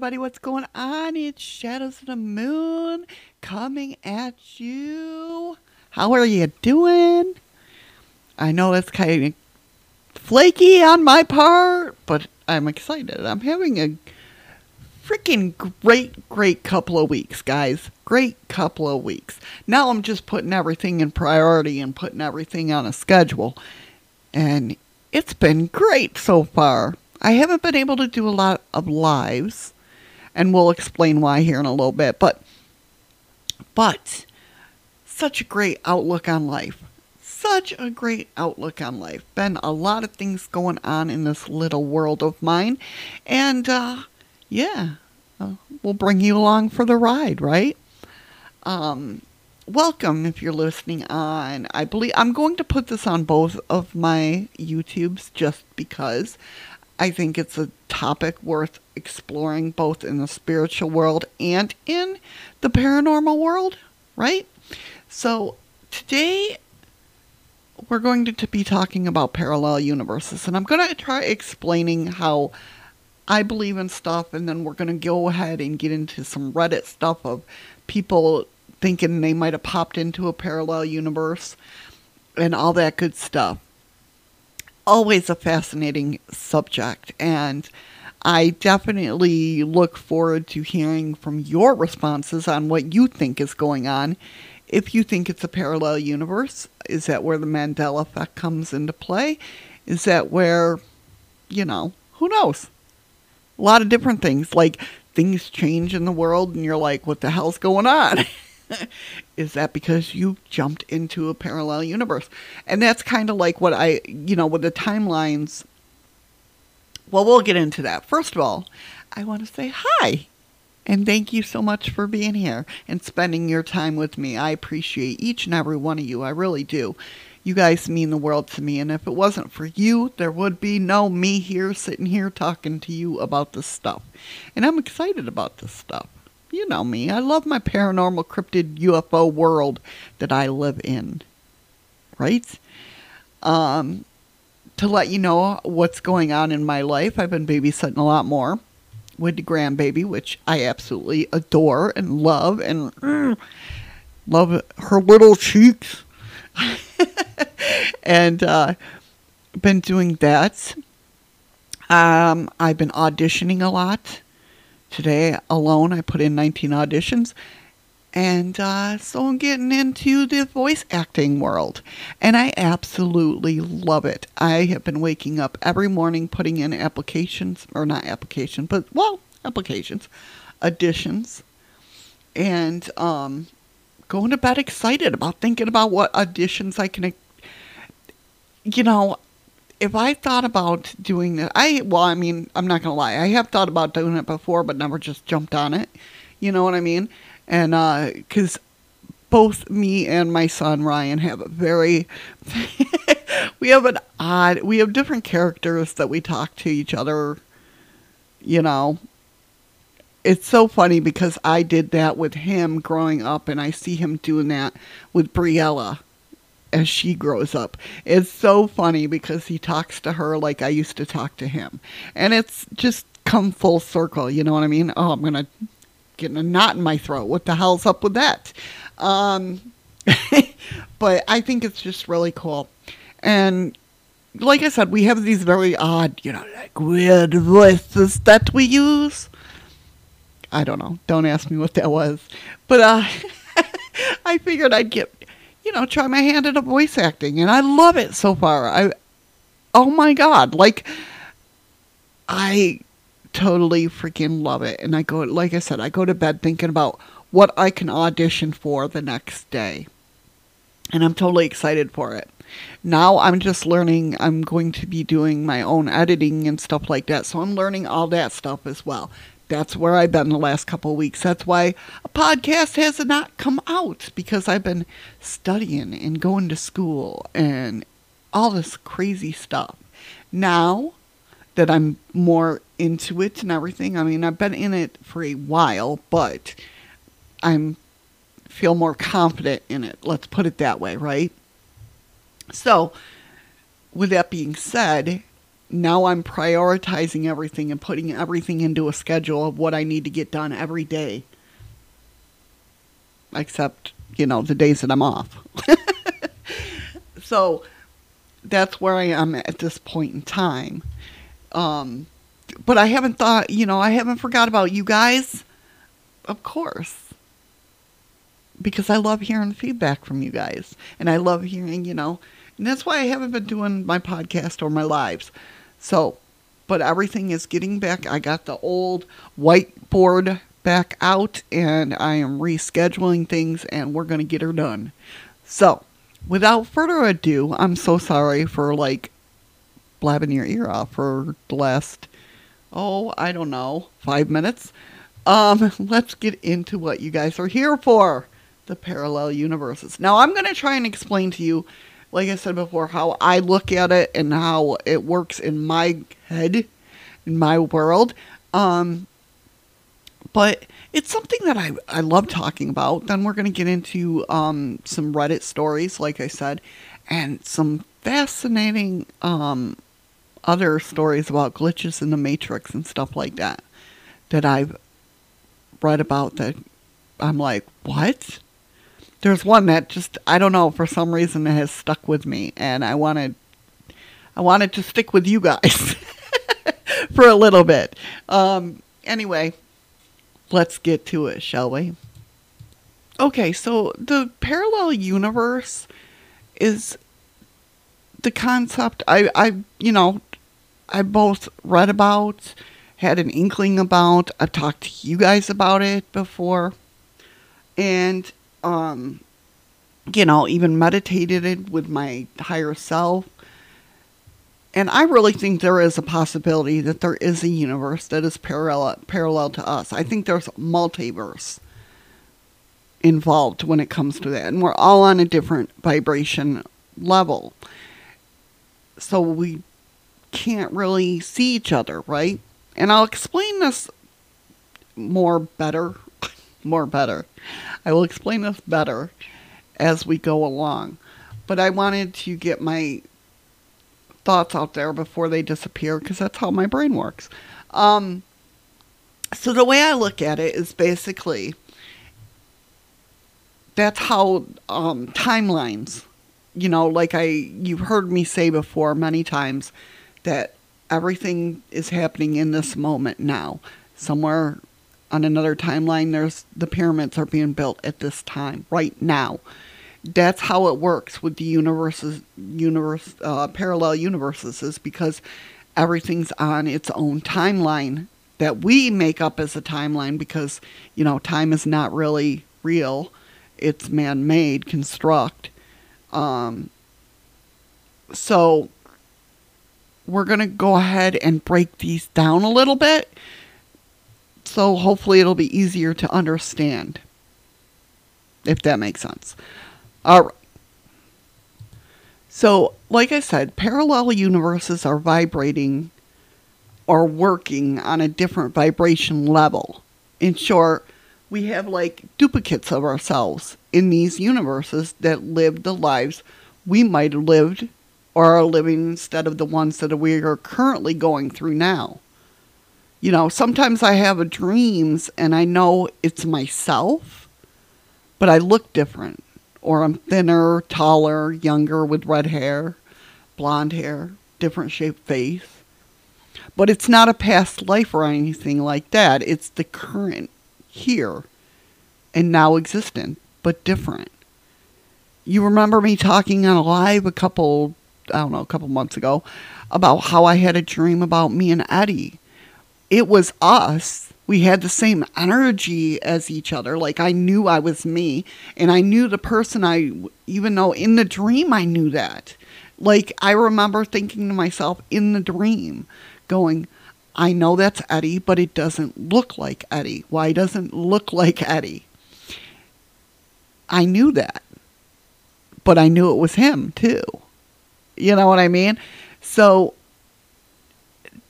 everybody, what's going on? It's Shadows of the Moon coming at you. How are you doing? I know that's kind of flaky on my part, but I'm excited. I'm having a freaking great, great couple of weeks, guys. Great couple of weeks. Now I'm just putting everything in priority and putting everything on a schedule. And it's been great so far. I haven't been able to do a lot of lives, and we'll explain why here in a little bit. But, but, such a great outlook on life. Such a great outlook on life. Been a lot of things going on in this little world of mine, and uh, yeah, uh, we'll bring you along for the ride, right? Um, welcome if you're listening on. I believe I'm going to put this on both of my YouTubes just because I think it's a topic worth exploring both in the spiritual world and in the paranormal world, right? So today we're going to be talking about parallel universes, and I'm going to try explaining how I believe in stuff, and then we're going to go ahead and get into some Reddit stuff of people thinking they might have popped into a parallel universe and all that good stuff always a fascinating subject, and I definitely look forward to hearing from your responses on what you think is going on. If you think it's a parallel universe, is that where the Mandela effect comes into play? Is that where, you know, who knows? A lot of different things, like things change in the world, and you're like, what the hell's going on? is that because you jumped into a parallel universe? And that's kind of like what I, you know, with the timelines. Well, we'll get into that. First of all, I want to say hi. And thank you so much for being here and spending your time with me. I appreciate each and every one of you. I really do. You guys mean the world to me. And if it wasn't for you, there would be no me here sitting here talking to you about this stuff. And I'm excited about this stuff you know me. I love my paranormal cryptid UFO world that I live in. Right? Um, to let you know what's going on in my life, I've been babysitting a lot more with the grandbaby, which I absolutely adore and love and mm, love her little cheeks. and uh, been doing that. Um, I've been auditioning a lot. Today alone, I put in 19 auditions. And uh, so I'm getting into the voice acting world. And I absolutely love it. I have been waking up every morning putting in applications, or not applications, but, well, applications, auditions, and um, going to bed excited about thinking about what auditions I can, you know, if I thought about doing that, I well, I mean, I'm not gonna lie, I have thought about doing it before, but never just jumped on it. You know what I mean? And because uh, both me and my son Ryan have a very, we have an odd, we have different characters that we talk to each other. You know, it's so funny because I did that with him growing up, and I see him doing that with Briella as she grows up. It's so funny because he talks to her like I used to talk to him. And it's just come full circle, you know what I mean? Oh, I'm going to get a knot in my throat. What the hell's up with that? Um, but I think it's just really cool. And like I said, we have these very odd, you know, like weird voices that we use. I don't know. Don't ask me what that was. But uh, I figured I'd get you know, try my hand at a voice acting, and I love it so far. I, oh my god, like, I totally freaking love it. And I go, like I said, I go to bed thinking about what I can audition for the next day, and I'm totally excited for it. Now I'm just learning. I'm going to be doing my own editing and stuff like that, so I'm learning all that stuff as well that's where I've been the last couple of weeks. That's why a podcast has not come out because I've been studying and going to school and all this crazy stuff. Now that I'm more into it and everything, I mean, I've been in it for a while, but I'm feel more confident in it. Let's put it that way, right? So, with that being said, now I'm prioritizing everything and putting everything into a schedule of what I need to get done every day. Except, you know, the days that I'm off. so that's where I am at this point in time. Um, but I haven't thought, you know, I haven't forgot about you guys. Of course. Because I love hearing feedback from you guys. And I love hearing, you know, and that's why I haven't been doing my podcast or my lives. So, but everything is getting back. I got the old whiteboard back out and I am rescheduling things and we're going to get her done. So, without further ado, I'm so sorry for like blabbing your ear off for the last, oh, I don't know, five minutes. Um, let's get into what you guys are here for the parallel universes. Now, I'm going to try and explain to you like I said before, how I look at it and how it works in my head, in my world. Um, but it's something that I, I love talking about. Then we're going to get into um, some Reddit stories, like I said, and some fascinating um, other stories about glitches in the Matrix and stuff like that that I've read about that I'm like, what? There's one that just I don't know for some reason it has stuck with me, and I wanted I wanted to stick with you guys for a little bit. Um, anyway, let's get to it, shall we? Okay, so the parallel universe is the concept I, I you know I both read about, had an inkling about, I've talked to you guys about it before. And um, you know, even meditated with my higher self. And I really think there is a possibility that there is a universe that is parallel parallel to us. I think there's multiverse involved when it comes to that. And we're all on a different vibration level. So we can't really see each other, right? And I'll explain this more better, more better I will explain this better as we go along. But I wanted to get my thoughts out there before they disappear because that's how my brain works. Um, so the way I look at it is basically that's how um, timelines, you know, like I you've heard me say before many times that everything is happening in this moment now. Somewhere on another timeline, there's the pyramids are being built at this time, right now. That's how it works with the universes, universe, uh, parallel universes, is because everything's on its own timeline that we make up as a timeline because you know time is not really real; it's man-made construct. Um, so we're gonna go ahead and break these down a little bit so hopefully it'll be easier to understand. If that makes sense. All right. So, like I said, parallel universes are vibrating or working on a different vibration level. In short, we have like duplicates of ourselves in these universes that live the lives we might have lived or are living instead of the ones that we are currently going through now you know, sometimes I have dreams and I know it's myself, but I look different. Or I'm thinner, taller, younger with red hair, blonde hair, different shaped face. But it's not a past life or anything like that. It's the current here and now existent, but different. You remember me talking on a live a couple, I don't know, a couple months ago about how I had a dream about me and Eddie it was us. We had the same energy as each other. Like I knew I was me and I knew the person I, even though in the dream I knew that. Like I remember thinking to myself in the dream, going, I know that's Eddie, but it doesn't look like Eddie. Why doesn't look like Eddie? I knew that, but I knew it was him too. You know what I mean? So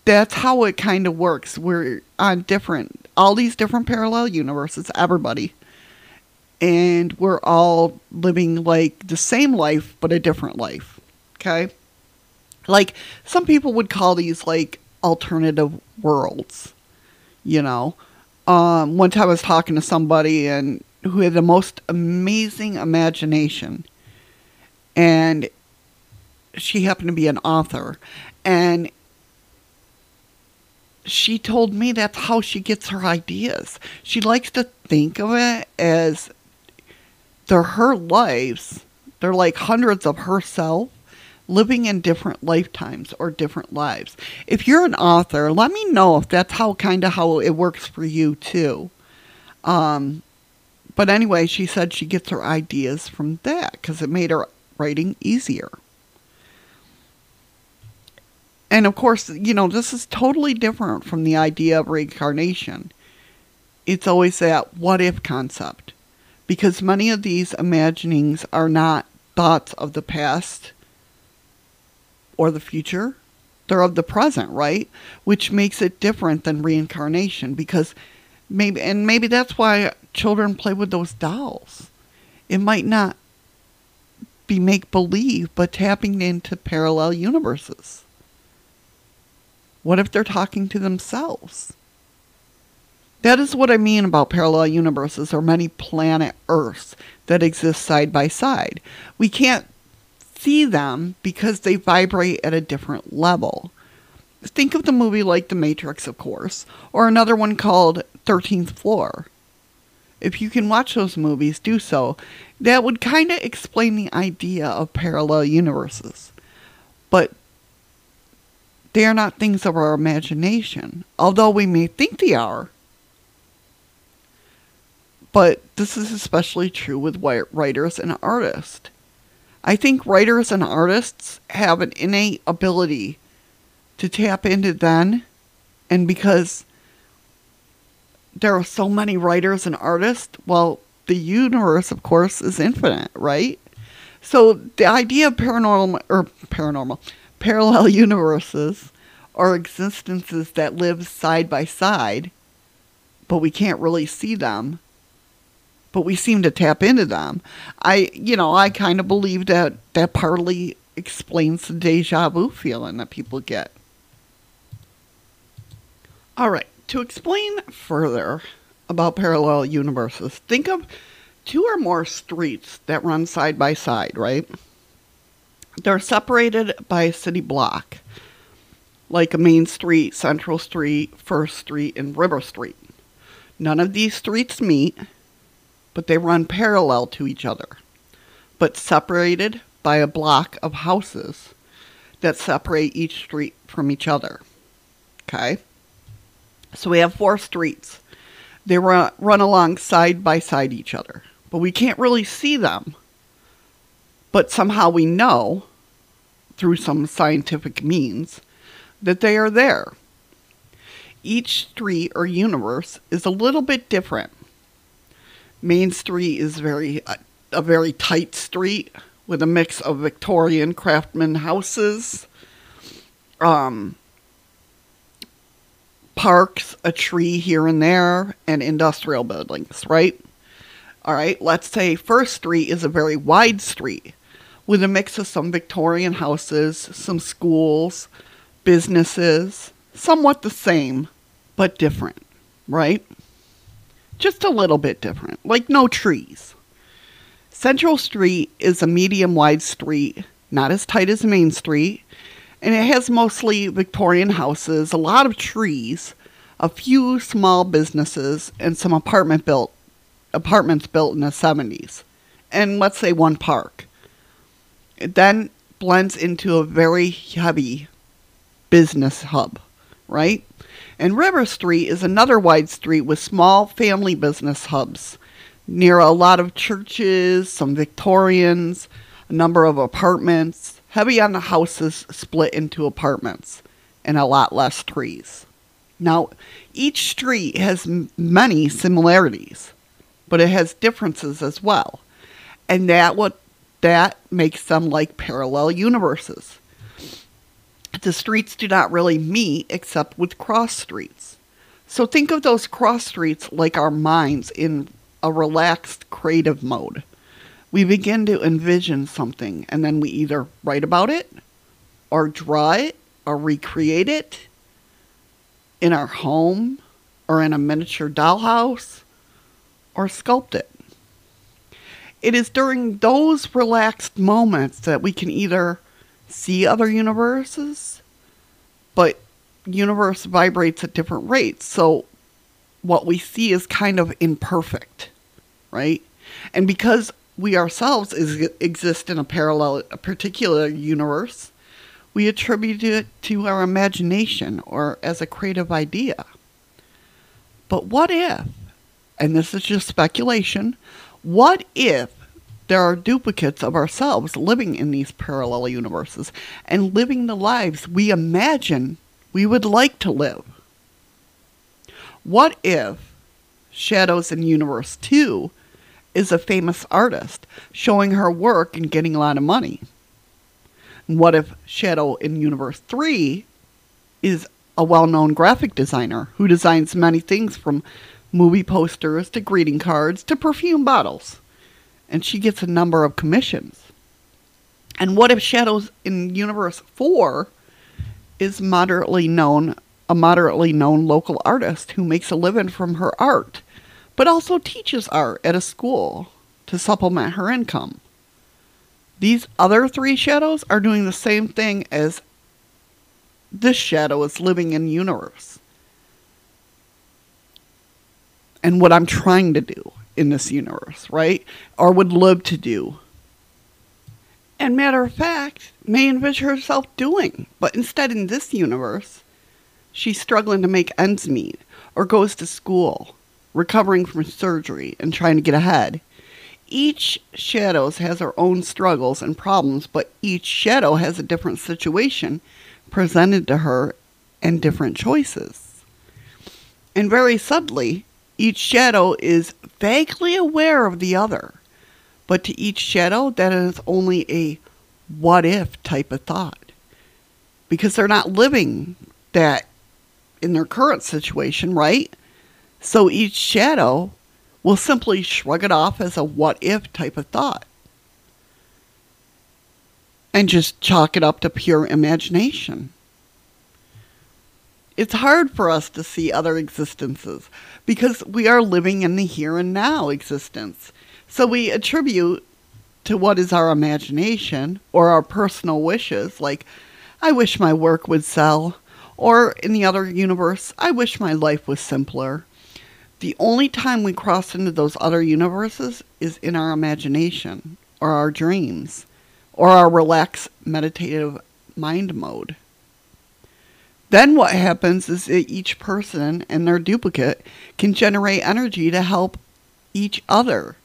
that's how it kind of works. We're on different, all these different parallel universes, everybody. And we're all living like the same life, but a different life. Okay? like some people would call these like alternative worlds, you know. Um, one time I was talking to somebody and who had the most amazing imagination, and she happened to be an author, and she told me that's how she gets her ideas. She likes to think of it as they're her lives. They're like hundreds of herself living in different lifetimes or different lives. If you're an author, let me know if that's how kind of how it works for you too. Um, but anyway, she said she gets her ideas from that because it made her writing easier. And of course, you know, this is totally different from the idea of reincarnation. It's always that what if concept. Because many of these imaginings are not thoughts of the past or the future, they're of the present, right? Which makes it different than reincarnation because maybe, and maybe that's why children play with those dolls. It might not be make believe, but tapping into parallel universes. What if they're talking to themselves? That is what I mean about parallel universes or many planet Earths that exist side by side. We can't see them because they vibrate at a different level. Think of the movie like The Matrix, of course, or another one called 13th Floor. If you can watch those movies, do so. That would kind of explain the idea of parallel universes. But they are not things of our imagination, although we may think they are. But this is especially true with writers and artists. I think writers and artists have an innate ability to tap into then, and because there are so many writers and artists, well, the universe, of course, is infinite, right? So the idea of paranormal or paranormal parallel universes are existences that live side by side, but we can't really see them. But we seem to tap into them. I, you know, I kind of believe that that partly explains the deja vu feeling that people get. All right, to explain further about parallel universes, think of two or more streets that run side by side, right? They're separated by a city block, like a main street, Central Street, First Street, and River Street. None of these streets meet, but they run parallel to each other, but separated by a block of houses that separate each street from each other. Okay? So we have four streets. They run, run along side by side each other, but we can't really see them. But somehow we know through some scientific means that they are there. Each street or universe is a little bit different. Main Street is very uh, a very tight street with a mix of Victorian craftsman houses, um, parks, a tree here and there, and industrial buildings, right? All right, let's say First Street is a very wide street with a mix of some Victorian houses, some schools, businesses, somewhat the same, but different, right? Just a little bit different, like no trees. Central Street is a medium wide street, not as tight as Main Street, and it has mostly Victorian houses, a lot of trees, a few small businesses, and some apartment built apartments built in the 70s. And let's say one park. It then blends into a very heavy business hub, right? And River Street is another wide street with small family business hubs near a lot of churches, some Victorians, a number of apartments, heavy on the houses split into apartments, and a lot less trees. Now, each street has many similarities, but it has differences as well. And that what that makes them like parallel universes. The streets do not really meet except with cross streets. So think of those cross streets like our minds in a relaxed creative mode. We begin to envision something and then we either write about it or draw it or recreate it in our home or in a miniature dollhouse or sculpt it. It is during those relaxed moments that we can either see other universes, but universe vibrates at different rates. So what we see is kind of imperfect, right? And because we ourselves is, exist in a parallel, a particular universe, we attribute it to our imagination or as a creative idea. But what if, and this is just speculation, what if there are duplicates of ourselves living in these parallel universes and living the lives we imagine we would like to live? What if Shadows in Universe 2 is a famous artist showing her work and getting a lot of money? What if Shadow in Universe 3 is a well known graphic designer who designs many things from movie posters to greeting cards to perfume bottles? And she gets a number of commissions. And what if Shadows in Universe 4 is moderately known a moderately known local artist who makes a living from her art, but also teaches art at a school to supplement her income. These other three shadows are doing the same thing as this shadow is living in universe. And what I'm trying to do in this universe, right? Or would love to do. And matter of fact, may envision herself doing. But instead, in this universe, she's struggling to make ends meet or goes to school, recovering from surgery and trying to get ahead. Each shadows has her own struggles and problems, but each shadow has a different situation presented to her and different choices. And very subtly, each shadow is vaguely aware of the other, but to each shadow, that is only a what if type of thought because they're not living that in their current situation, right? So each shadow will simply shrug it off as a what if type of thought and just chalk it up to pure imagination. It's hard for us to see other existences because we are living in the here and now existence. So we attribute to what is our imagination or our personal wishes, like, I wish my work would sell, or in the other universe, I wish my life was simpler. The only time we cross into those other universes is in our imagination, or our dreams, or our relaxed meditative mind mode. Then what happens is that each person and their duplicate can generate energy to help each other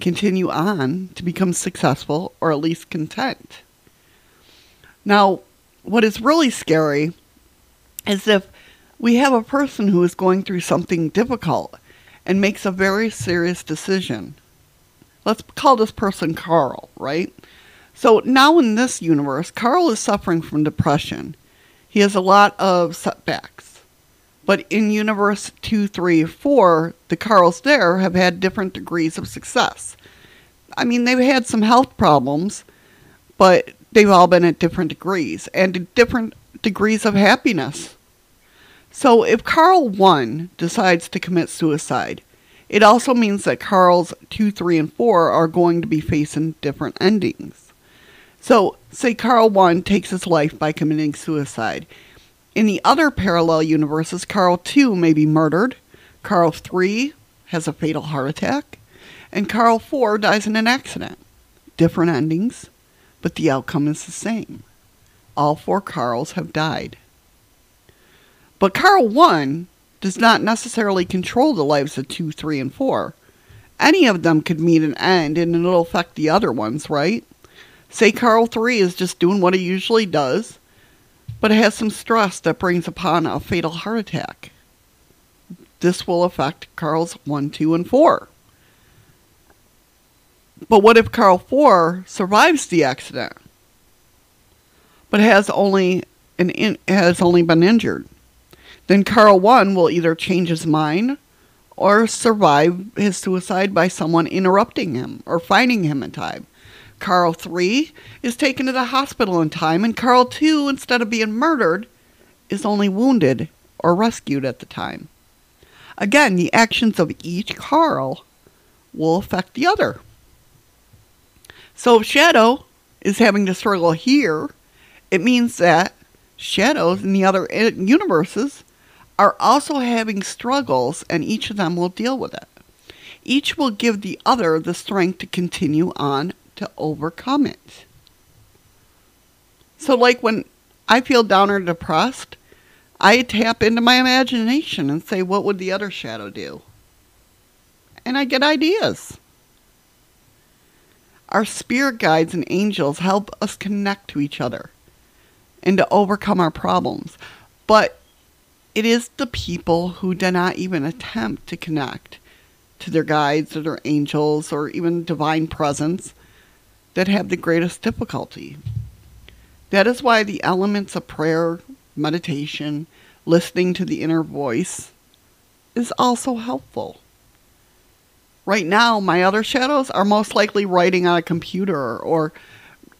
continue on to become successful or at least content. Now, what is really scary is if we have a person who is going through something difficult and makes a very serious decision. Let's call this person Carl, right? So now in this universe, Carl is suffering from depression. He has a lot of setbacks. But in universe 2, 3, 4, the Carls there have had different degrees of success. I mean, they've had some health problems, but they've all been at different degrees and different degrees of happiness. So if Carl 1 decides to commit suicide, it also means that Carl's 2, 3, and 4 are going to be facing different endings. So, say Carl 1 takes his life by committing suicide. In the other parallel universes, Carl 2 may be murdered, Carl 3 has a fatal heart attack, and Carl 4 dies in an accident. Different endings, but the outcome is the same. All four Carls have died. But Carl 1 does not necessarily control the lives of 2, 3, and 4. Any of them could meet an end and it'll affect the other ones, right? Say Carl 3 is just doing what he usually does, but has some stress that brings upon a fatal heart attack. This will affect Carl's 1, 2, and 4. But what if Carl 4 survives the accident, but has only an in, has only been injured? then Carl 1 will either change his mind or survive his suicide by someone interrupting him or finding him in time. Carl 3 is taken to the hospital in time, and Carl 2, instead of being murdered, is only wounded or rescued at the time. Again, the actions of each Carl will affect the other. So if Shadow is having to struggle here, it means that shadows in the other universes are also having struggles, and each of them will deal with it. Each will give the other the strength to continue on to overcome it. So, like when I feel down or depressed, I tap into my imagination and say, What would the other shadow do? And I get ideas. Our spirit guides and angels help us connect to each other and to overcome our problems. But it is the people who do not even attempt to connect to their guides or their angels or even divine presence that have the greatest difficulty. That is why the elements of prayer, meditation, listening to the inner voice is also helpful. Right now, my other shadows are most likely writing on a computer, or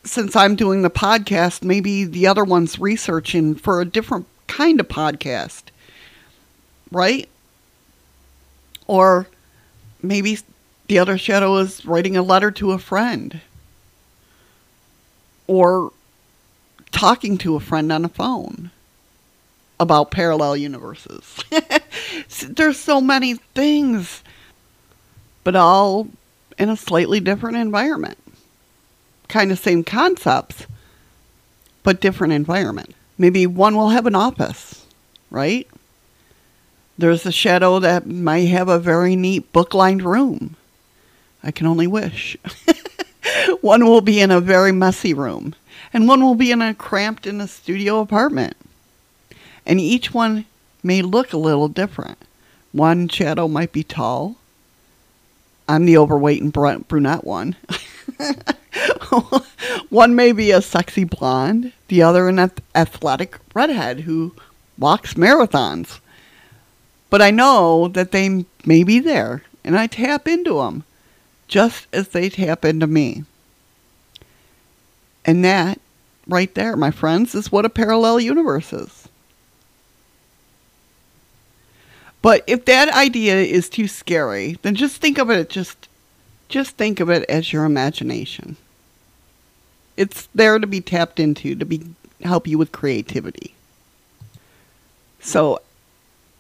since I'm doing the podcast, maybe the other one's researching for a different kind of podcast, right? Or maybe the other shadow is writing a letter to a friend, or talking to a friend on a phone about parallel universes. There's so many things but all in a slightly different environment. Kind of same concepts, but different environment. Maybe one will have an office, right? There's a shadow that might have a very neat book lined room. I can only wish. one will be in a very messy room, and one will be in a cramped in a studio apartment. And each one may look a little different. One shadow might be tall, I'm the overweight and brunette one. one may be a sexy blonde, the other an athletic redhead who walks marathons. But I know that they may be there, and I tap into them just as they tap into me. And that, right there, my friends, is what a parallel universe is. But if that idea is too scary, then just think of it just just think of it as your imagination. It's there to be tapped into to be help you with creativity. So,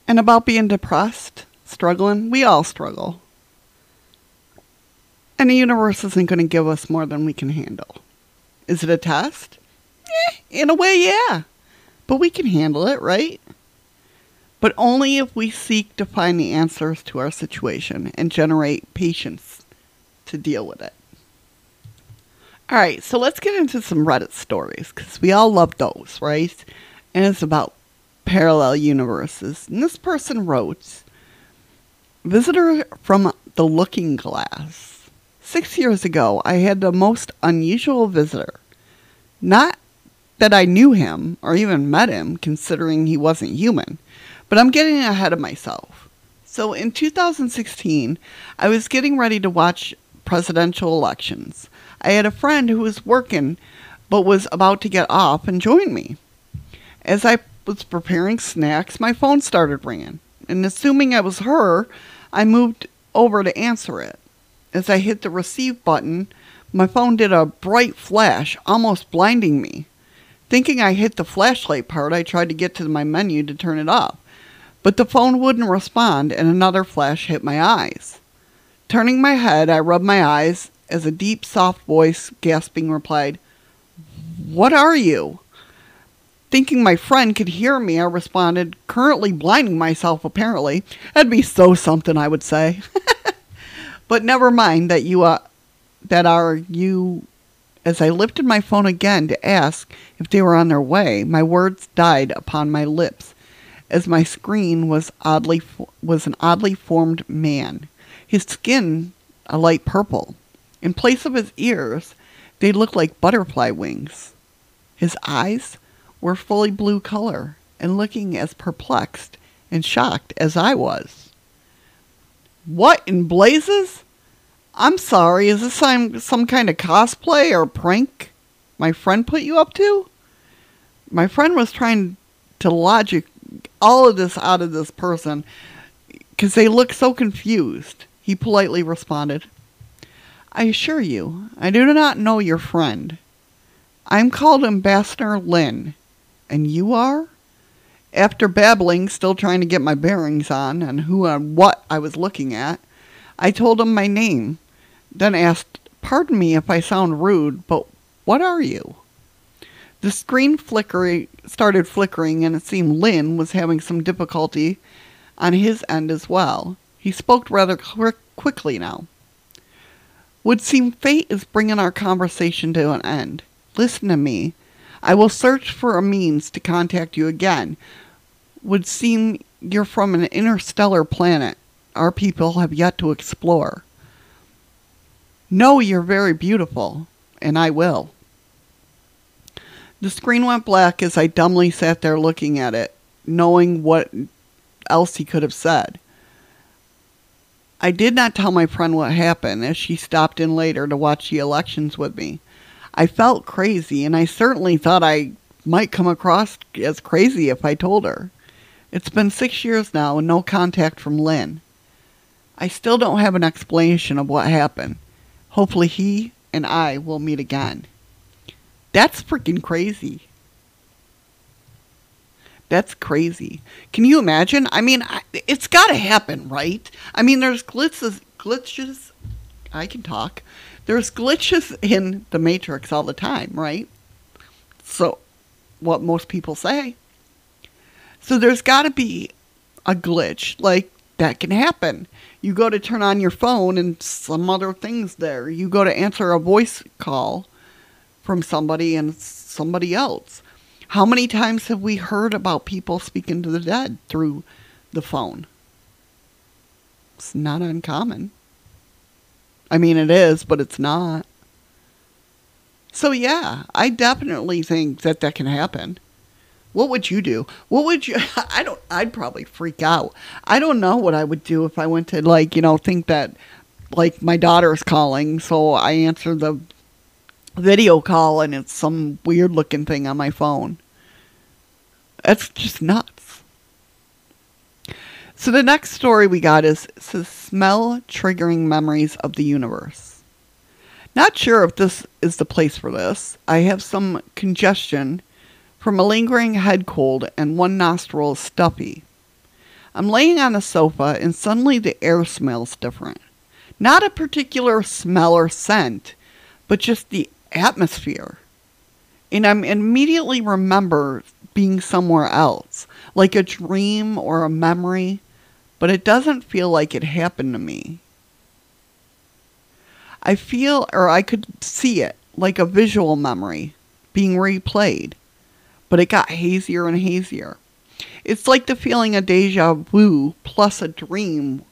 and about being depressed, struggling, we all struggle. And the universe isn't going to give us more than we can handle. Is it a test? Eh, in a way, yeah. But we can handle it, right? but only if we seek to find the answers to our situation and generate patience to deal with it. All right, so let's get into some Reddit stories because we all love those, right? And it's about parallel universes. And this person wrote Visitor from the Looking Glass. Six years ago, I had the most unusual visitor. Not that I knew him or even met him, considering he wasn't human. But I'm getting ahead of myself. So in 2016, I was getting ready to watch presidential elections. I had a friend who was working but was about to get off and join me. As I was preparing snacks, my phone started ringing, and assuming I was her, I moved over to answer it. As I hit the receive button, my phone did a bright flash, almost blinding me. Thinking I hit the flashlight part, I tried to get to my menu to turn it off but the phone wouldn't respond and another flash hit my eyes. Turning my head, I rubbed my eyes as a deep, soft voice, gasping, replied, What are you? Thinking my friend could hear me, I responded, currently blinding myself apparently. That'd be so something, I would say. but never mind that you uh, that are you as I lifted my phone again to ask if they were on their way, my words died upon my lips as my screen was oddly was an oddly formed man. His skin a light purple. In place of his ears, they looked like butterfly wings. His eyes were fully blue color and looking as perplexed and shocked as I was. What in blazes? I'm sorry, is this some, some kind of cosplay or prank my friend put you up to? My friend was trying to logic all of this out of this person because they look so confused. He politely responded, I assure you, I do not know your friend. I'm called Ambassador Lin, and you are? After babbling, still trying to get my bearings on and who and what I was looking at, I told him my name, then asked, Pardon me if I sound rude, but what are you? The screen flickering started flickering, and it seemed Lin was having some difficulty on his end as well. He spoke rather quick, quickly now. Would seem fate is bringing our conversation to an end. Listen to me. I will search for a means to contact you again. Would seem you're from an interstellar planet our people have yet to explore. No, you're very beautiful, and I will. The screen went black as I dumbly sat there looking at it, knowing what else he could have said. I did not tell my friend what happened as she stopped in later to watch the elections with me. I felt crazy, and I certainly thought I might come across as crazy if I told her. It's been six years now and no contact from Lin. I still don't have an explanation of what happened. Hopefully, he and I will meet again. That's freaking crazy. That's crazy. Can you imagine? I mean, it's got to happen, right? I mean, there's glitches, glitches. I can talk. There's glitches in the Matrix all the time, right? So, what most people say. So, there's got to be a glitch. Like, that can happen. You go to turn on your phone and some other things there. You go to answer a voice call from somebody and somebody else. How many times have we heard about people speaking to the dead through the phone? It's not uncommon. I mean, it is, but it's not. So, yeah, I definitely think that that can happen. What would you do? What would you? I don't. I'd probably freak out. I don't know what I would do if I went to like you know think that like my daughter's calling, so I answer the video call and it's some weird looking thing on my phone. That's just nuts. So the next story we got is says smell triggering memories of the universe. Not sure if this is the place for this. I have some congestion from a lingering head cold and one nostril stuffy. I'm laying on a sofa and suddenly the air smells different. Not a particular smell or scent, but just the atmosphere. And I'm immediately remember being somewhere else, like a dream or a memory, but it doesn't feel like it happened to me. I feel, or I could see it, like a visual memory being replayed, but it got hazier and hazier. It's like the feeling of deja vu plus a dream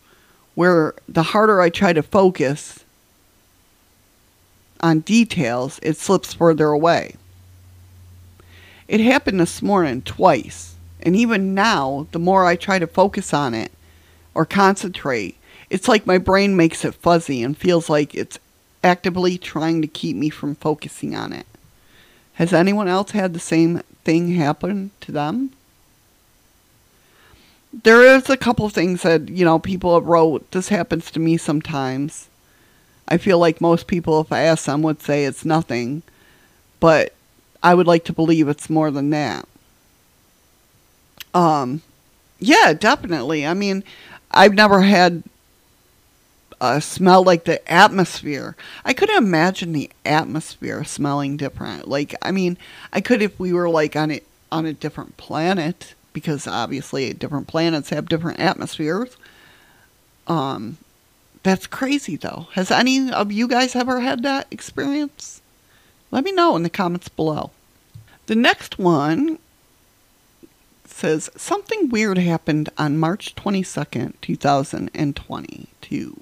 where the harder I try to focus, on details, it slips further away. It happened this morning twice, and even now, the more I try to focus on it or concentrate, it's like my brain makes it fuzzy and feels like it's actively trying to keep me from focusing on it. Has anyone else had the same thing happen to them? There is a couple things that, you know, people have wrote, this happens to me sometimes. I feel like most people, if I ask them, would say it's nothing. But I would like to believe it's more than that. Um, yeah, definitely. I mean, I've never had a smell like the atmosphere. I couldn't imagine the atmosphere smelling different. Like, I mean, I could if we were like on a on a different planet because obviously different planets have different atmospheres. Um, that's crazy, though. Has any of you guys ever had that experience? Let me know in the comments below. The next one says something weird happened on March 22nd, 2022.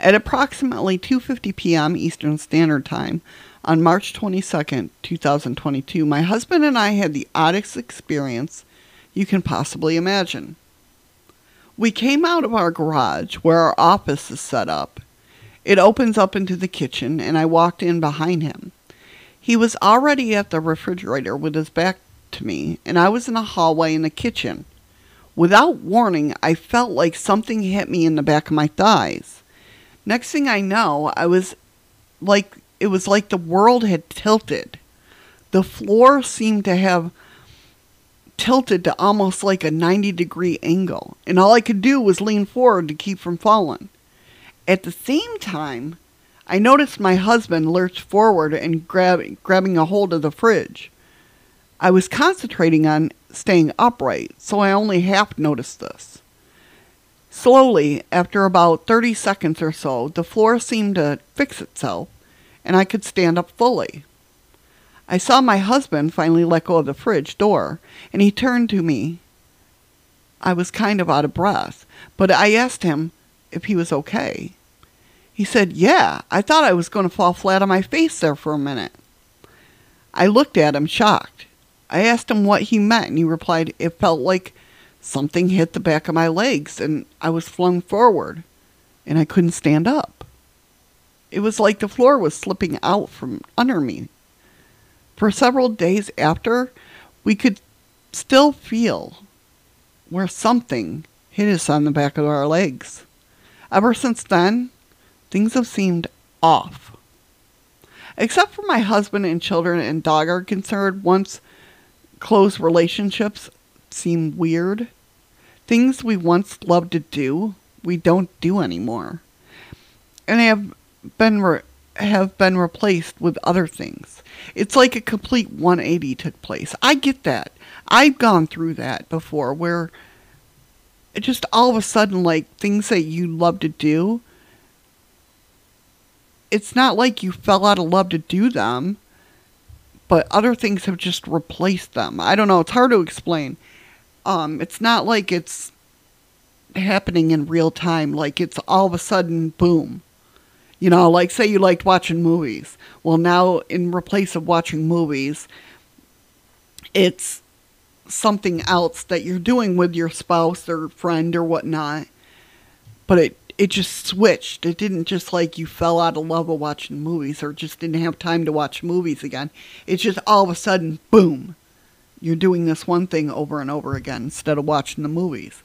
At approximately 2:50 p.m. Eastern Standard Time on March 22nd, 2022, my husband and I had the oddest experience you can possibly imagine. We came out of our garage where our office is set up, It opens up into the kitchen, and I walked in behind him. He was already at the refrigerator with his back to me, and I was in a hallway in the kitchen. Without warning, I felt like something hit me in the back of my thighs. Next thing I know, I was like, it was like the world had tilted. The floor seemed to have tilted to almost like a 90 degree angle, and all I could do was lean forward to keep from falling. At the same time, I noticed my husband lurch forward and grab, grabbing a hold of the fridge. I was concentrating on staying upright, so I only half noticed this. Slowly, after about 30 seconds or so, the floor seemed to fix itself, and I could stand up fully. I saw my husband finally let go of the fridge door, and he turned to me. I was kind of out of breath, but I asked him if he was okay. He said, Yeah, I thought I was going to fall flat on my face there for a minute. I looked at him, shocked. I asked him what he meant, and he replied, It felt like something hit the back of my legs, and I was flung forward, and I couldn't stand up. It was like the floor was slipping out from under me. For several days after, we could still feel where something hit us on the back of our legs. Ever since then, things have seemed off. Except for my husband and children and dog are concerned, once close relationships seem weird. Things we once loved to do, we don't do anymore. And have been re- have been replaced with other things. It's like a complete 180 took place. I get that. I've gone through that before where just all of a sudden like things that you love to do it's not like you fell out of love to do them but other things have just replaced them i don't know it's hard to explain um it's not like it's happening in real time like it's all of a sudden boom you know like say you liked watching movies well now in replace of watching movies it's something else that you're doing with your spouse or friend or whatnot. But it it just switched. It didn't just like you fell out of love with watching movies or just didn't have time to watch movies again. It's just all of a sudden, boom, you're doing this one thing over and over again instead of watching the movies.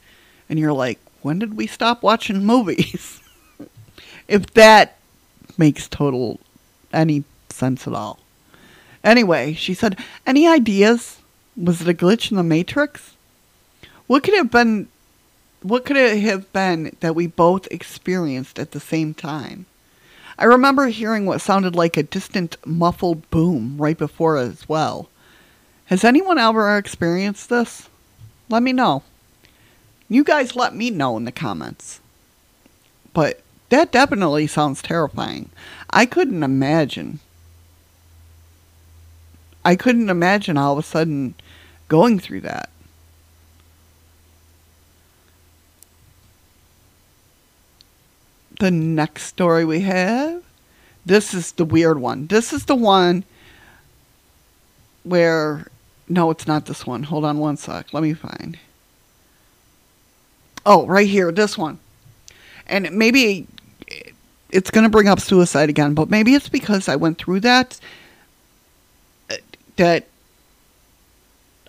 And you're like, when did we stop watching movies? if that makes total any sense at all. Anyway, she said, any ideas? Was it a glitch in the Matrix? What could have been what could it have been that we both experienced at the same time? I remember hearing what sounded like a distant muffled boom right before as well. Has anyone ever experienced this? Let me know. You guys let me know in the comments. But that definitely sounds terrifying. I couldn't imagine. I couldn't imagine all of a sudden going through that. The next story we have, this is the weird one. This is the one where, no, it's not this one. Hold on one sec. Let me find. Oh, right here, this one. And maybe it's going to bring up suicide again, but maybe it's because I went through that that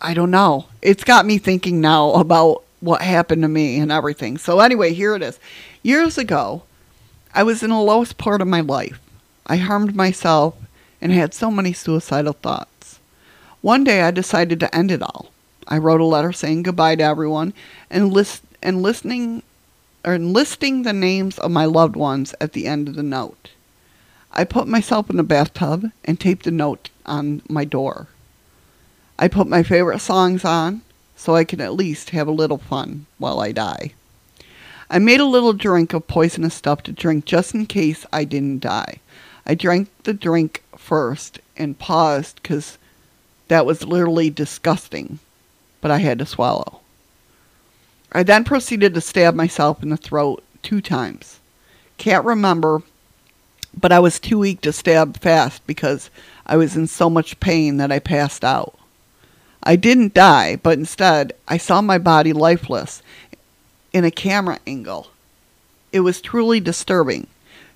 I don't know. It's got me thinking now about what happened to me and everything. So, anyway, here it is. Years ago, I was in the lowest part of my life. I harmed myself and had so many suicidal thoughts. One day, I decided to end it all. I wrote a letter saying goodbye to everyone and list and listening or listing the names of my loved ones at the end of the note. I put myself in the bathtub and taped the note on my door. I put my favorite songs on so I can at least have a little fun while I die. I made a little drink of poisonous stuff to drink just in case I didn't die. I drank the drink first and paused because that was literally disgusting, but I had to swallow. I then proceeded to stab myself in the throat two times. Can't remember, but I was too weak to stab fast because I was in so much pain that I passed out. I didn't die, but instead I saw my body lifeless in a camera angle. It was truly disturbing.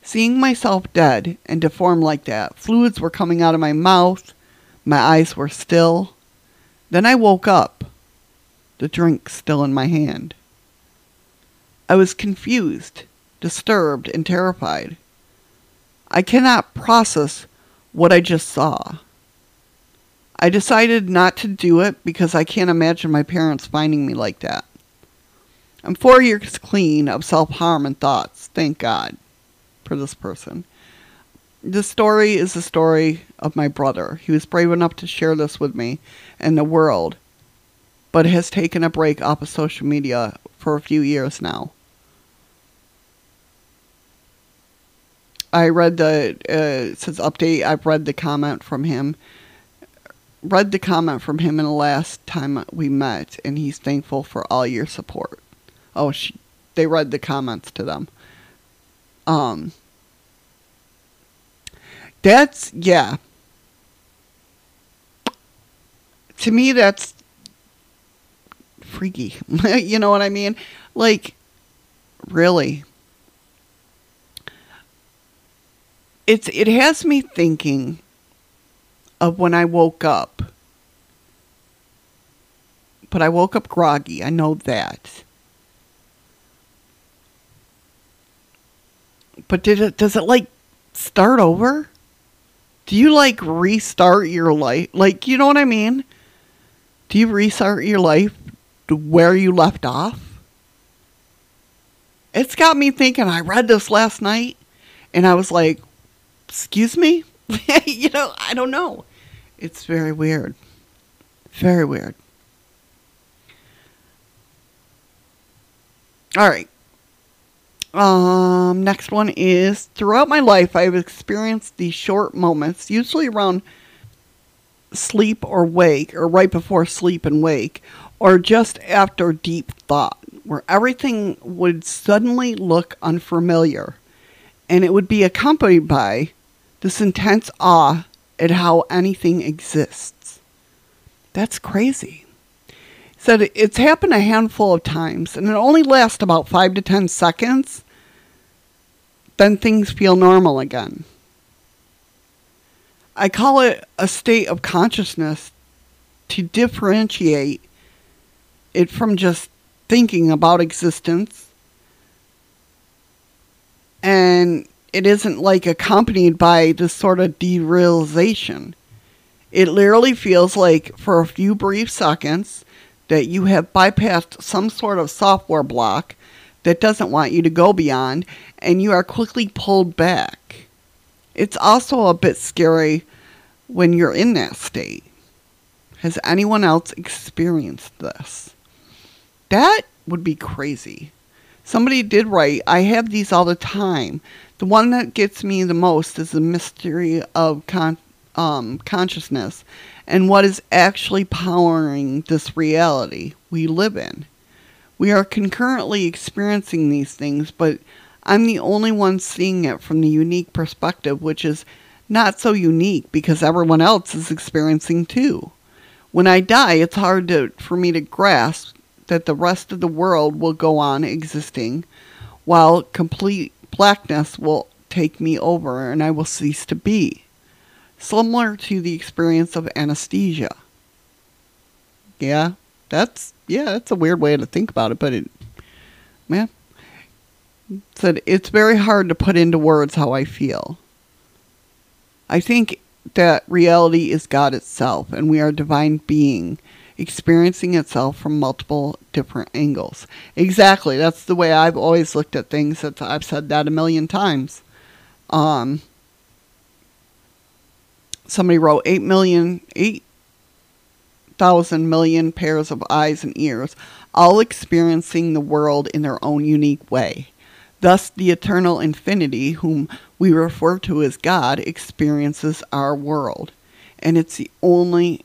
Seeing myself dead and deformed like that, fluids were coming out of my mouth, my eyes were still. Then I woke up, the drink still in my hand. I was confused, disturbed, and terrified. I cannot process what I just saw. I decided not to do it because I can't imagine my parents finding me like that. I'm four years clean of self harm and thoughts, thank God, for this person. This story is the story of my brother. He was brave enough to share this with me and the world, but has taken a break off of social media for a few years now. I read the uh, says update. I've read the comment from him. Read the comment from him in the last time we met, and he's thankful for all your support. Oh, she, they read the comments to them. Um, that's yeah. To me, that's freaky. you know what I mean? Like, really it's it has me thinking of when I woke up. But I woke up groggy. I know that. But did it does it like start over? Do you like restart your life? Like, you know what I mean? Do you restart your life to where you left off? It's got me thinking. I read this last night and I was like, excuse me? you know, I don't know. It's very weird. Very weird. All right. Um, next one is throughout my life, I've experienced these short moments, usually around sleep or wake, or right before sleep and wake, or just after deep thought, where everything would suddenly look unfamiliar. And it would be accompanied by this intense awe at how anything exists. That's crazy. Said it's happened a handful of times and it only lasts about five to ten seconds. Then things feel normal again. I call it a state of consciousness to differentiate it from just thinking about existence and it isn't like accompanied by this sort of derealization. It literally feels like for a few brief seconds that you have bypassed some sort of software block that doesn't want you to go beyond and you are quickly pulled back. It's also a bit scary when you're in that state. Has anyone else experienced this? That would be crazy. Somebody did write, I have these all the time. The one that gets me the most is the mystery of con- um, consciousness and what is actually powering this reality we live in. We are concurrently experiencing these things, but I'm the only one seeing it from the unique perspective, which is not so unique because everyone else is experiencing too. When I die, it's hard to, for me to grasp that the rest of the world will go on existing while complete blackness will take me over and I will cease to be. Similar to the experience of anesthesia. Yeah, that's yeah, that's a weird way to think about it, but it man said it's very hard to put into words how I feel. I think that reality is God itself and we are divine being experiencing itself from multiple different angles. Exactly. That's the way I've always looked at things. That's, I've said that a million times. Um, somebody wrote 8 million, 8,000 million pairs of eyes and ears, all experiencing the world in their own unique way. Thus, the eternal infinity, whom we refer to as God, experiences our world. And it's the only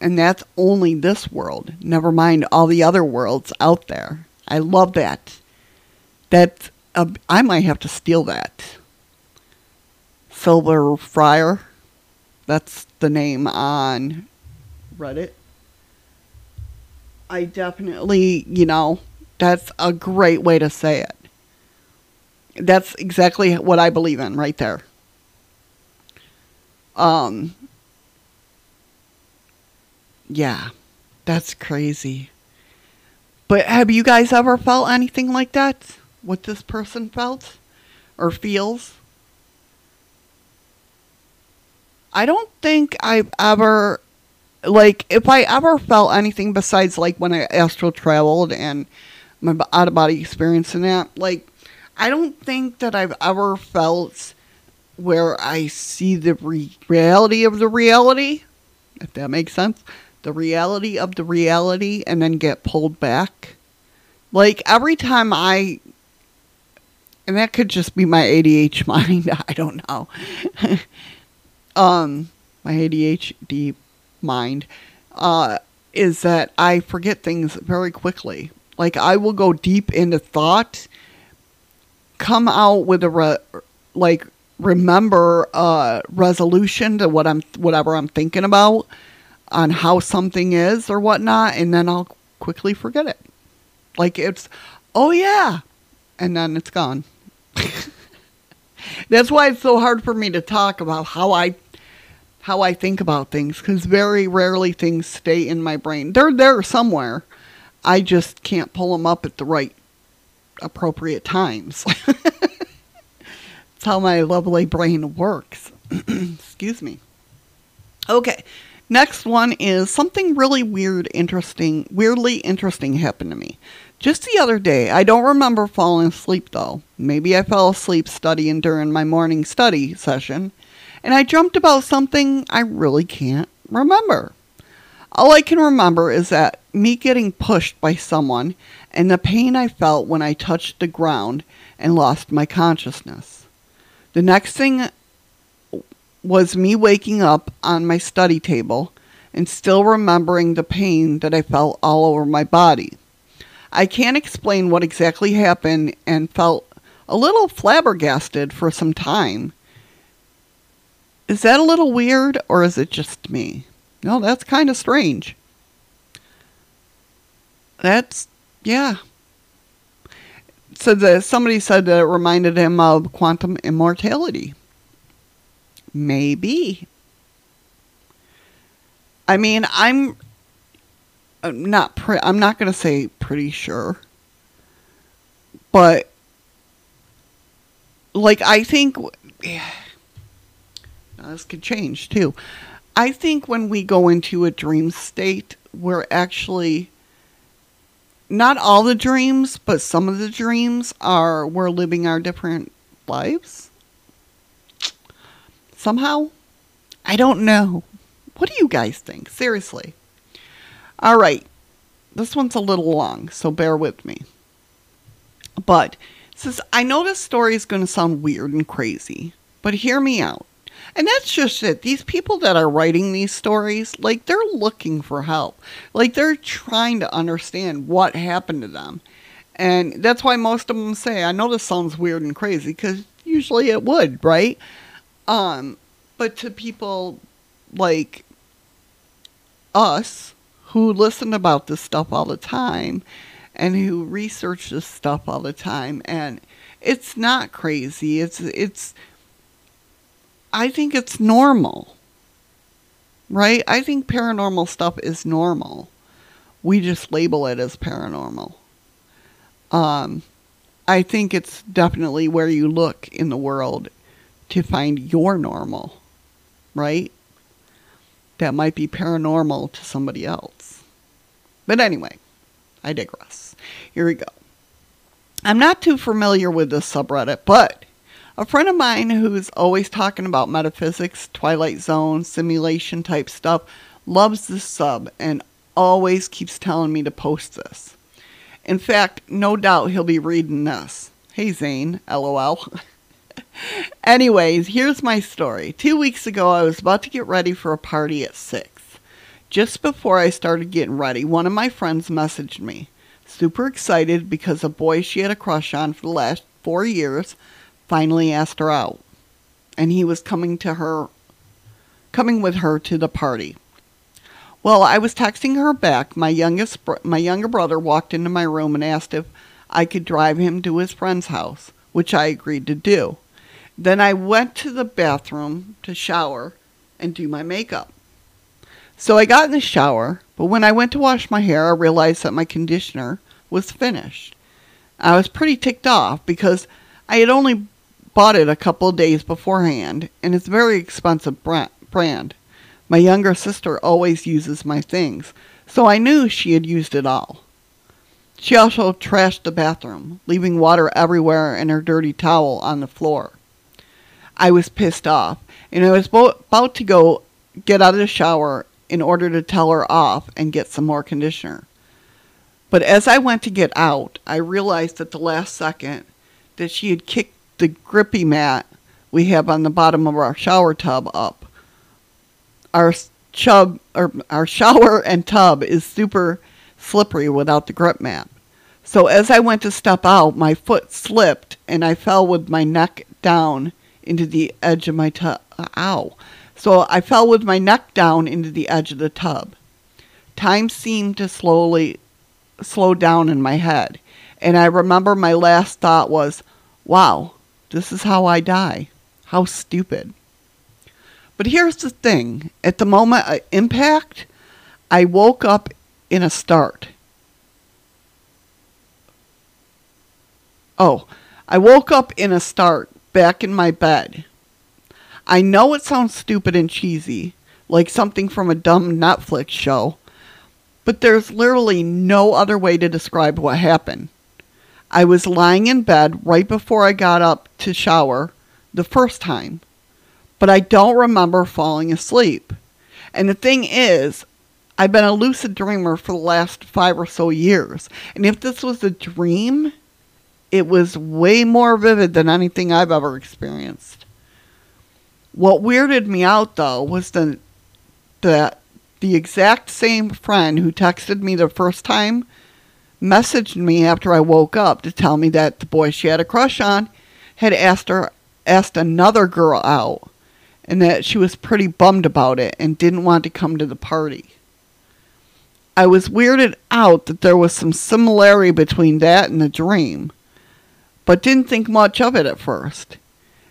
and that's only this world. Never mind all the other worlds out there. I love that. That I might have to steal that. Silver Friar. That's the name on Reddit. I definitely, you know, that's a great way to say it. That's exactly what I believe in right there. Um, yeah, that's crazy. But have you guys ever felt anything like that? What this person felt or feels? I don't think I've ever, like, if I ever felt anything besides, like, when I astral traveled and my out of body experience and that, like, I don't think that I've ever felt where I see the re- reality of the reality, if that makes sense the reality of the reality and then get pulled back. Like every time I, and that could just be my ADHD mind, I don't know. um, my ADHD mind, uh, is that I forget things very quickly. Like I will go deep into thought, come out with a re- like remember a resolution to what I'm whatever I'm thinking about on how something is or whatnot, and then I'll quickly forget it. Like it's, oh yeah, and then it's gone. That's why it's so hard for me to talk about how I how I think about things because very rarely things stay in my brain. They're there somewhere. I just can't pull them up at the right appropriate times. That's how my lovely brain works. Excuse me. Okay, Next one is something really weird, interesting, weirdly interesting happened to me. Just the other day, I don't remember falling asleep though. Maybe I fell asleep studying during my morning study session, and I dreamt about something I really can't remember. All I can remember is that me getting pushed by someone and the pain I felt when I touched the ground and lost my consciousness. The next thing was me waking up on my study table and still remembering the pain that I felt all over my body. I can't explain what exactly happened and felt a little flabbergasted for some time. Is that a little weird or is it just me? No, that's kind of strange. That's, yeah. So the, somebody said that it reminded him of quantum immortality. Maybe. I mean, I'm not pre- I'm not going to say pretty sure. But like I think yeah, this could change too. I think when we go into a dream state, we're actually not all the dreams, but some of the dreams are we're living our different lives somehow? I don't know. What do you guys think? Seriously. All right. This one's a little long, so bear with me. But says I know this story is going to sound weird and crazy, but hear me out. And that's just it. These people that are writing these stories, like they're looking for help. Like they're trying to understand what happened to them. And that's why most of them say, I know this sounds weird and crazy because usually it would, right? Um, but to people like us who listen about this stuff all the time and who research this stuff all the time and it's not crazy it's it's i think it's normal right i think paranormal stuff is normal we just label it as paranormal um i think it's definitely where you look in the world to find your normal, right? That might be paranormal to somebody else. But anyway, I digress. Here we go. I'm not too familiar with this subreddit, but a friend of mine who's always talking about metaphysics, Twilight Zone, simulation type stuff loves this sub and always keeps telling me to post this. In fact, no doubt he'll be reading this. Hey Zane, lol. Anyways, here's my story. Two weeks ago, I was about to get ready for a party at 6. Just before I started getting ready, one of my friends messaged me. Super excited because a boy she had a crush on for the last four years finally asked her out. And he was coming to her, coming with her to the party. Well, I was texting her back. My youngest, my younger brother walked into my room and asked if I could drive him to his friend's house which I agreed to do. Then I went to the bathroom to shower and do my makeup. So I got in the shower, but when I went to wash my hair, I realized that my conditioner was finished. I was pretty ticked off because I had only bought it a couple days beforehand, and it's a very expensive brand. My younger sister always uses my things, so I knew she had used it all. She also trashed the bathroom, leaving water everywhere and her dirty towel on the floor. I was pissed off, and I was about to go get out of the shower in order to tell her off and get some more conditioner. But as I went to get out, I realized at the last second that she had kicked the grippy mat we have on the bottom of our shower tub up. Our chub or our shower and tub is super slippery without the grip mat. So as I went to step out, my foot slipped and I fell with my neck down into the edge of my tub. Uh, ow. So I fell with my neck down into the edge of the tub. Time seemed to slowly slow down in my head. And I remember my last thought was, wow, this is how I die. How stupid. But here's the thing at the moment of impact, I woke up in a start. Oh, I woke up in a start back in my bed. I know it sounds stupid and cheesy, like something from a dumb Netflix show, but there's literally no other way to describe what happened. I was lying in bed right before I got up to shower the first time, but I don't remember falling asleep. And the thing is, I've been a lucid dreamer for the last five or so years. And if this was a dream, it was way more vivid than anything I've ever experienced. What weirded me out, though, was the, that the exact same friend who texted me the first time messaged me after I woke up to tell me that the boy she had a crush on had asked her asked another girl out and that she was pretty bummed about it and didn't want to come to the party. I was weirded out that there was some similarity between that and the dream, but didn't think much of it at first.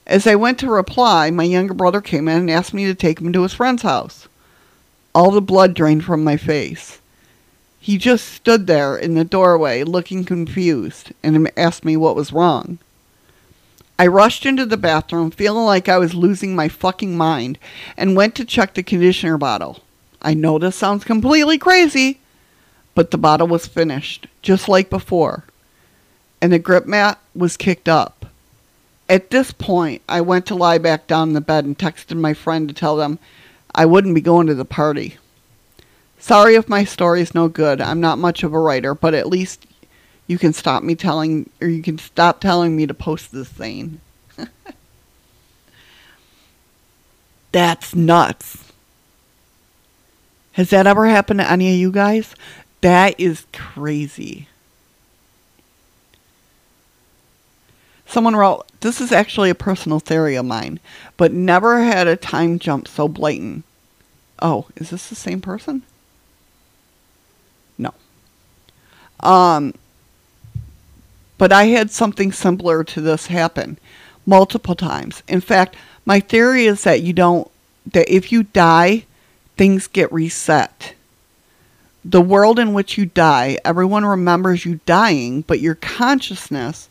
As I went to reply, my younger brother came in and asked me to take him to his friend's house. All the blood drained from my face. He just stood there in the doorway looking confused and asked me what was wrong. I rushed into the bathroom feeling like I was losing my fucking mind and went to check the conditioner bottle. I know this sounds completely crazy, but the bottle was finished, just like before, and the grip mat was kicked up. At this point, I went to lie back down in the bed and texted my friend to tell them I wouldn't be going to the party. Sorry if my story is no good. I'm not much of a writer, but at least you can stop me telling, or you can stop telling me to post this thing. That's nuts. Has that ever happened to any of you guys? That is crazy. Someone wrote, This is actually a personal theory of mine, but never had a time jump so blatant. Oh, is this the same person? No. Um, but I had something similar to this happen multiple times. In fact, my theory is that you don't, that if you die, things get reset. The world in which you die, everyone remembers you dying, but your consciousness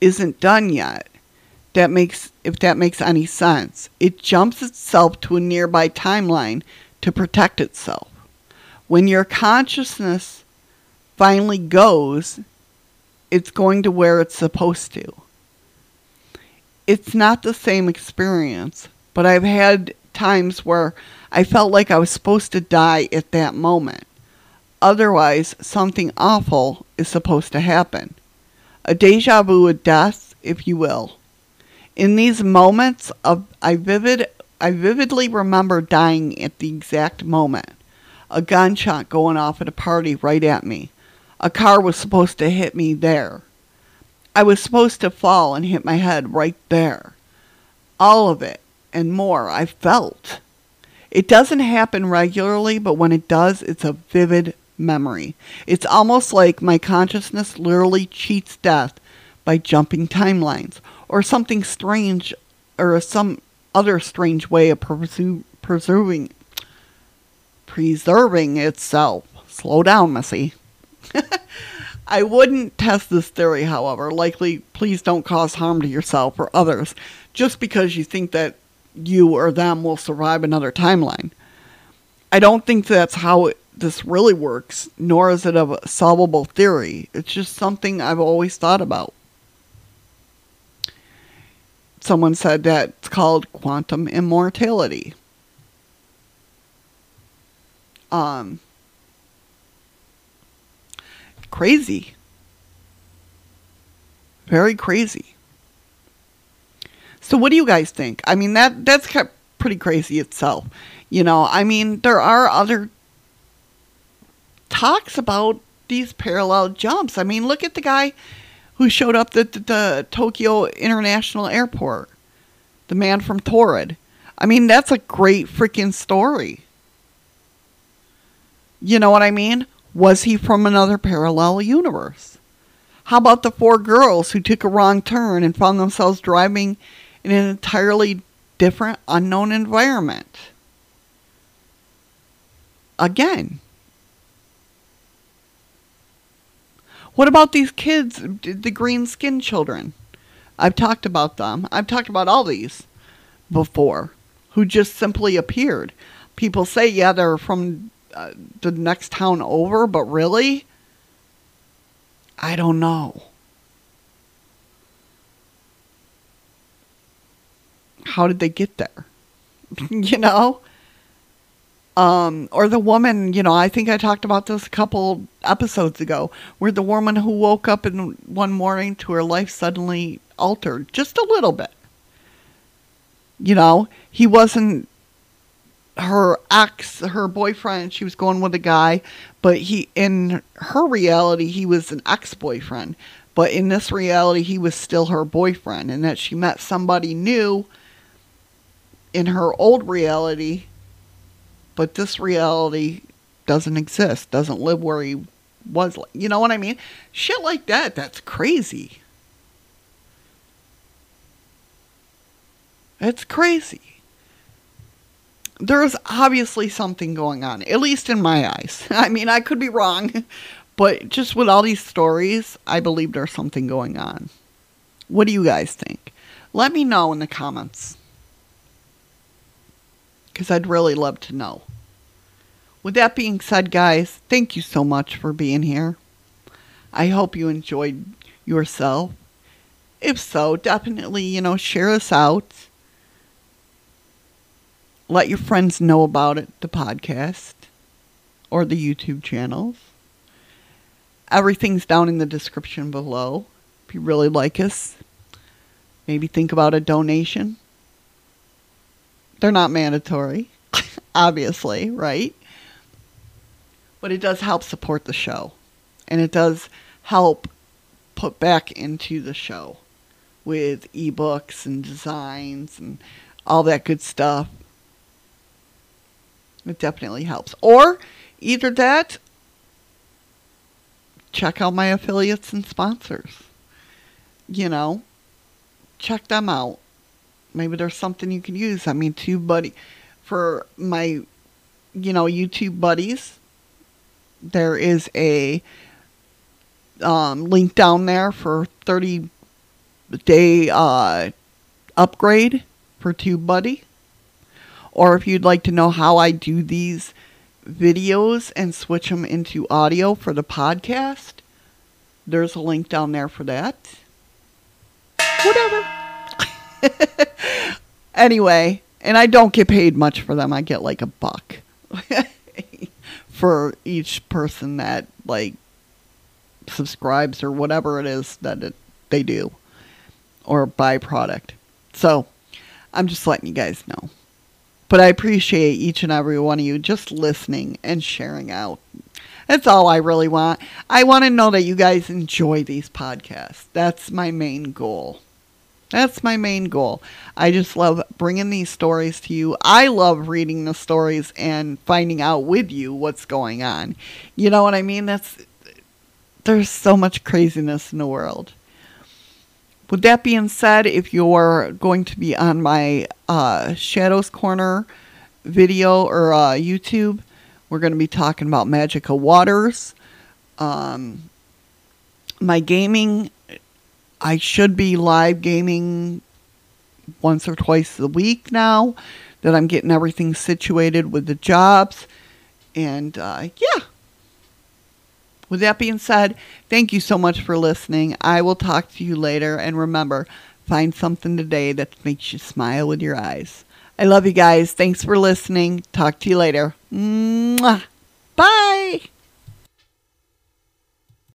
isn't done yet. That makes if that makes any sense. It jumps itself to a nearby timeline to protect itself. When your consciousness finally goes, it's going to where it's supposed to. It's not the same experience, but I've had times where I felt like I was supposed to die at that moment. Otherwise, something awful is supposed to happen. A deja vu of death, if you will. In these moments of I vivid I vividly remember dying at the exact moment. A gunshot going off at a party right at me. A car was supposed to hit me there. I was supposed to fall and hit my head right there. All of it and more I felt. It doesn't happen regularly, but when it does, it's a vivid memory. It's almost like my consciousness literally cheats death by jumping timelines or something strange or some other strange way of preserving preserving itself. Slow down, Missy. I wouldn't test this theory, however. Likely, please don't cause harm to yourself or others just because you think that you or them will survive another timeline. I don't think that's how it, this really works, nor is it a solvable theory. It's just something I've always thought about. Someone said that it's called quantum immortality. Um, crazy. Very crazy. So what do you guys think? I mean that that's pretty crazy itself. You know, I mean there are other talks about these parallel jumps. I mean, look at the guy who showed up at the, the Tokyo International Airport. The man from Taured. I mean, that's a great freaking story. You know what I mean? Was he from another parallel universe? How about the four girls who took a wrong turn and found themselves driving in an entirely different, unknown environment? Again. What about these kids, the green skinned children? I've talked about them. I've talked about all these before who just simply appeared. People say, yeah, they're from uh, the next town over, but really, I don't know. How did they get there? you know? Um, or the woman, you know, I think I talked about this a couple episodes ago, where the woman who woke up in one morning to her life suddenly altered just a little bit. You know, he wasn't her ex, her boyfriend, she was going with a guy, but he, in her reality, he was an ex boyfriend. But in this reality, he was still her boyfriend, and that she met somebody new in her old reality, but this reality doesn't exist, doesn't live where he was. You know what I mean? Shit like that, that's crazy. It's crazy there's obviously something going on, at least in my eyes. I mean, I could be wrong, but just with all these stories, I believe there's something going on. What do you guys think? Let me know in the comments. Because I'd really love to know. With that being said, guys, thank you so much for being here. I hope you enjoyed yourself. If so, definitely, you know, share us out let your friends know about it, the podcast or the YouTube channels. Everything's down in the description below. If you really like us, maybe think about a donation. They're not mandatory, obviously, right? But it does help support the show. And it does help put back into the show with ebooks and designs and all that good stuff. It definitely helps. Or either that, check out my affiliates and sponsors. You know, check them out. Maybe there's something you can use. I mean, TubeBuddy for my, you know, YouTube buddies. There is a um, link down there for 30 day uh, upgrade for TubeBuddy or if you'd like to know how I do these videos and switch them into audio for the podcast, there's a link down there for that. Whatever. anyway, and I don't get paid much for them. I get like a buck for each person that like subscribes or whatever it is that it, they do or buy product. So, I'm just letting you guys know. But I appreciate each and every one of you just listening and sharing out. That's all I really want. I want to know that you guys enjoy these podcasts. That's my main goal. That's my main goal. I just love bringing these stories to you. I love reading the stories and finding out with you what's going on. You know what I mean? That's there's so much craziness in the world. With that being said, if you're going to be on my uh, Shadows Corner video or uh, YouTube, we're going to be talking about Magical Waters. Um, my gaming, I should be live gaming once or twice a week now that I'm getting everything situated with the jobs. And uh, yeah. With that being said, thank you so much for listening. I will talk to you later. And remember, find something today that makes you smile with your eyes. I love you guys. Thanks for listening. Talk to you later. Mwah. Bye.